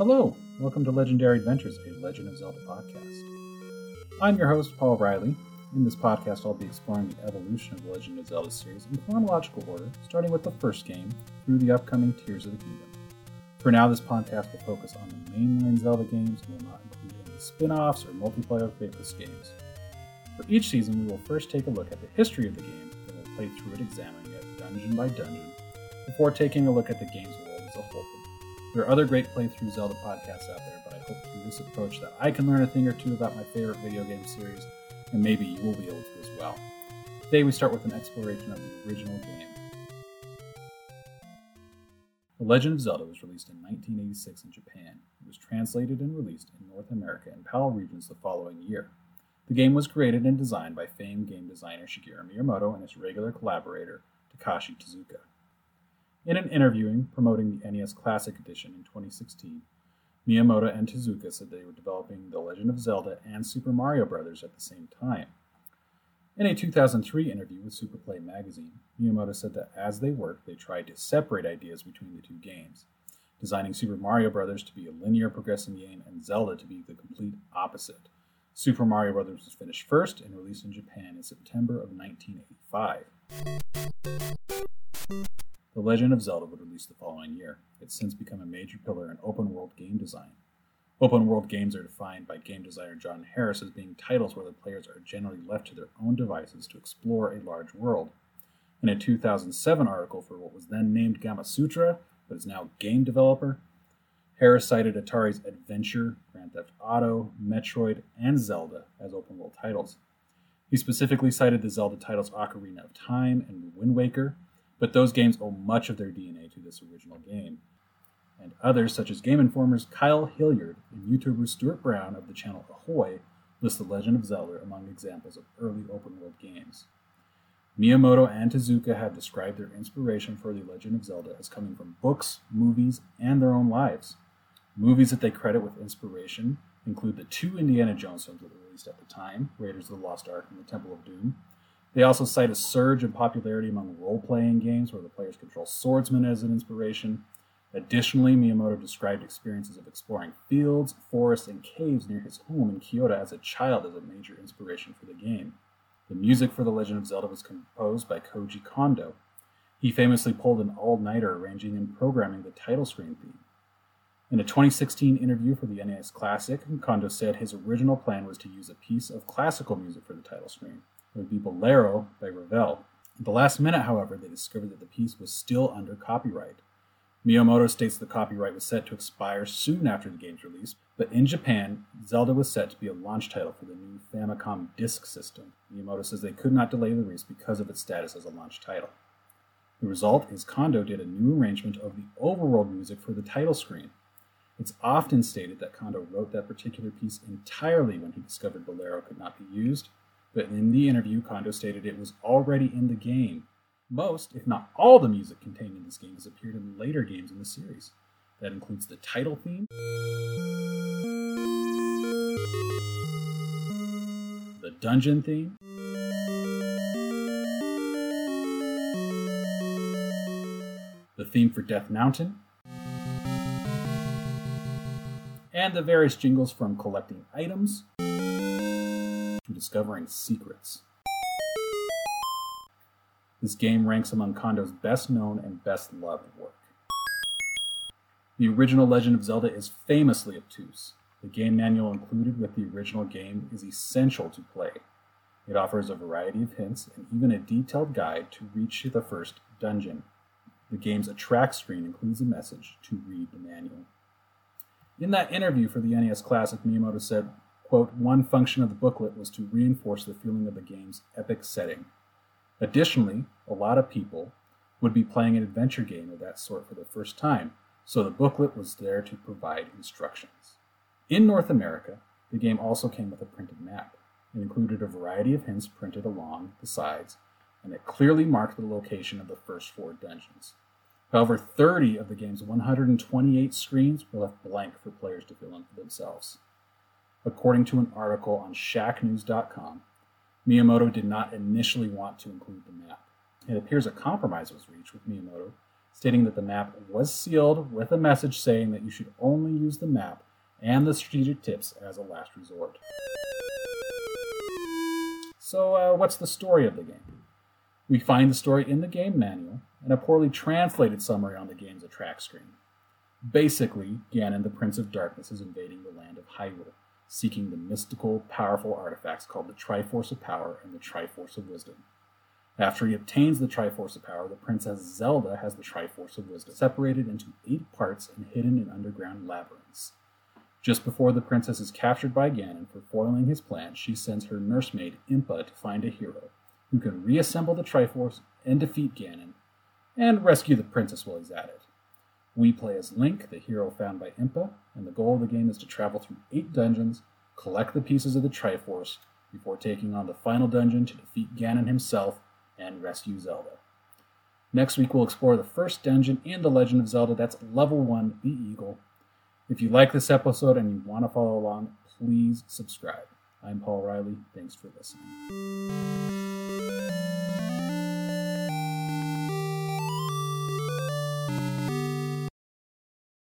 Hello, welcome to Legendary Adventures, a Legend of Zelda podcast. I'm your host, Paul Riley. In this podcast, I'll be exploring the evolution of the Legend of Zelda series in chronological order, starting with the first game through the upcoming Tears of the Kingdom. For now, this podcast will focus on the mainline Zelda games and will not include any spin offs or multiplayer faceless games. For each season, we will first take a look at the history of the game, then we'll play through it, examining it dungeon by dungeon, before taking a look at the game's world as a whole. There are other great playthrough Zelda podcasts out there, but I hope through this approach that I can learn a thing or two about my favorite video game series, and maybe you will be able to as well. Today we start with an exploration of the original game. The Legend of Zelda was released in 1986 in Japan. It was translated and released in North America and PAL regions the following year. The game was created and designed by famed game designer Shigeru Miyamoto and his regular collaborator Takashi Tezuka. In an interview promoting the NES Classic Edition in 2016, Miyamoto and Tezuka said they were developing The Legend of Zelda and Super Mario Bros. at the same time. In a 2003 interview with Superplay magazine, Miyamoto said that as they worked, they tried to separate ideas between the two games, designing Super Mario Bros. to be a linear progressing game and Zelda to be the complete opposite. Super Mario Bros. was finished first and released in Japan in September of 1985. The Legend of Zelda would release the following year. It's since become a major pillar in open world game design. Open world games are defined by game designer John Harris as being titles where the players are generally left to their own devices to explore a large world. In a 2007 article for what was then named Gamasutra, but is now Game Developer, Harris cited Atari's Adventure, Grand Theft Auto, Metroid, and Zelda as open world titles. He specifically cited the Zelda titles Ocarina of Time and Wind Waker, but those games owe much of their DNA to this original game. And others, such as Game Informer's Kyle Hilliard and YouTuber Stuart Brown of the channel Ahoy, list The Legend of Zelda among examples of early open world games. Miyamoto and Tezuka have described their inspiration for The Legend of Zelda as coming from books, movies, and their own lives. Movies that they credit with inspiration include the two Indiana Jones films that were released at the time Raiders of the Lost Ark and The Temple of Doom, they also cite a surge in popularity among role playing games where the players control swordsmen as an inspiration. Additionally, Miyamoto described experiences of exploring fields, forests, and caves near his home in Kyoto as a child as a major inspiration for the game. The music for The Legend of Zelda was composed by Koji Kondo. He famously pulled an all nighter arranging and programming the title screen theme. In a 2016 interview for the NES Classic, Kondo said his original plan was to use a piece of classical music for the title screen. Would be Bolero by Ravel. At the last minute, however, they discovered that the piece was still under copyright. Miyamoto states the copyright was set to expire soon after the game's release, but in Japan, Zelda was set to be a launch title for the new Famicom Disk System. Miyamoto says they could not delay the release because of its status as a launch title. The result is Kondo did a new arrangement of the overworld music for the title screen. It's often stated that Kondo wrote that particular piece entirely when he discovered Bolero could not be used, but in the interview, Kondo stated it was already in the game. Most, if not all, the music contained in this game has appeared in later games in the series. That includes the title theme, the dungeon theme, the theme for Death Mountain, and the various jingles from collecting items discovering secrets. This game ranks among Kondo's best known and best loved work. The original Legend of Zelda is famously obtuse. The game manual included with the original game is essential to play. It offers a variety of hints and even a detailed guide to reach the first dungeon. The game's attract screen includes a message to read the manual. In that interview for the NES Classic, Miyamoto said, Quote, one function of the booklet was to reinforce the feeling of the game's epic setting. Additionally, a lot of people would be playing an adventure game of that sort for the first time, so the booklet was there to provide instructions. In North America, the game also came with a printed map. It included a variety of hints printed along the sides, and it clearly marked the location of the first four dungeons. However, 30 of the game's 128 screens were left blank for players to fill in for themselves. According to an article on shacknews.com, Miyamoto did not initially want to include the map. It appears a compromise was reached with Miyamoto stating that the map was sealed with a message saying that you should only use the map and the strategic tips as a last resort. So, uh, what's the story of the game? We find the story in the game manual and a poorly translated summary on the game's attract screen. Basically, Ganon, the Prince of Darkness, is invading the land of Hyrule, seeking the mystical, powerful artifacts called the Triforce of Power and the Triforce of Wisdom. After he obtains the Triforce of Power, the Princess Zelda has the Triforce of Wisdom, separated into eight parts and hidden in underground labyrinths. Just before the princess is captured by Ganon for foiling his plan, she sends her nursemaid Impa to find a hero who can reassemble the Triforce and defeat Ganon and rescue the princess while he's at it. We play as Link, the hero found by Impa, and the goal of the game is to travel through eight dungeons, collect the pieces of the Triforce, before taking on the final dungeon to defeat Ganon himself and rescue Zelda. Next week, we'll explore the first dungeon in The Legend of Zelda. That's level one, The Eagle. If you like this episode and you want to follow along, please subscribe. I'm Paul Riley. Thanks for listening.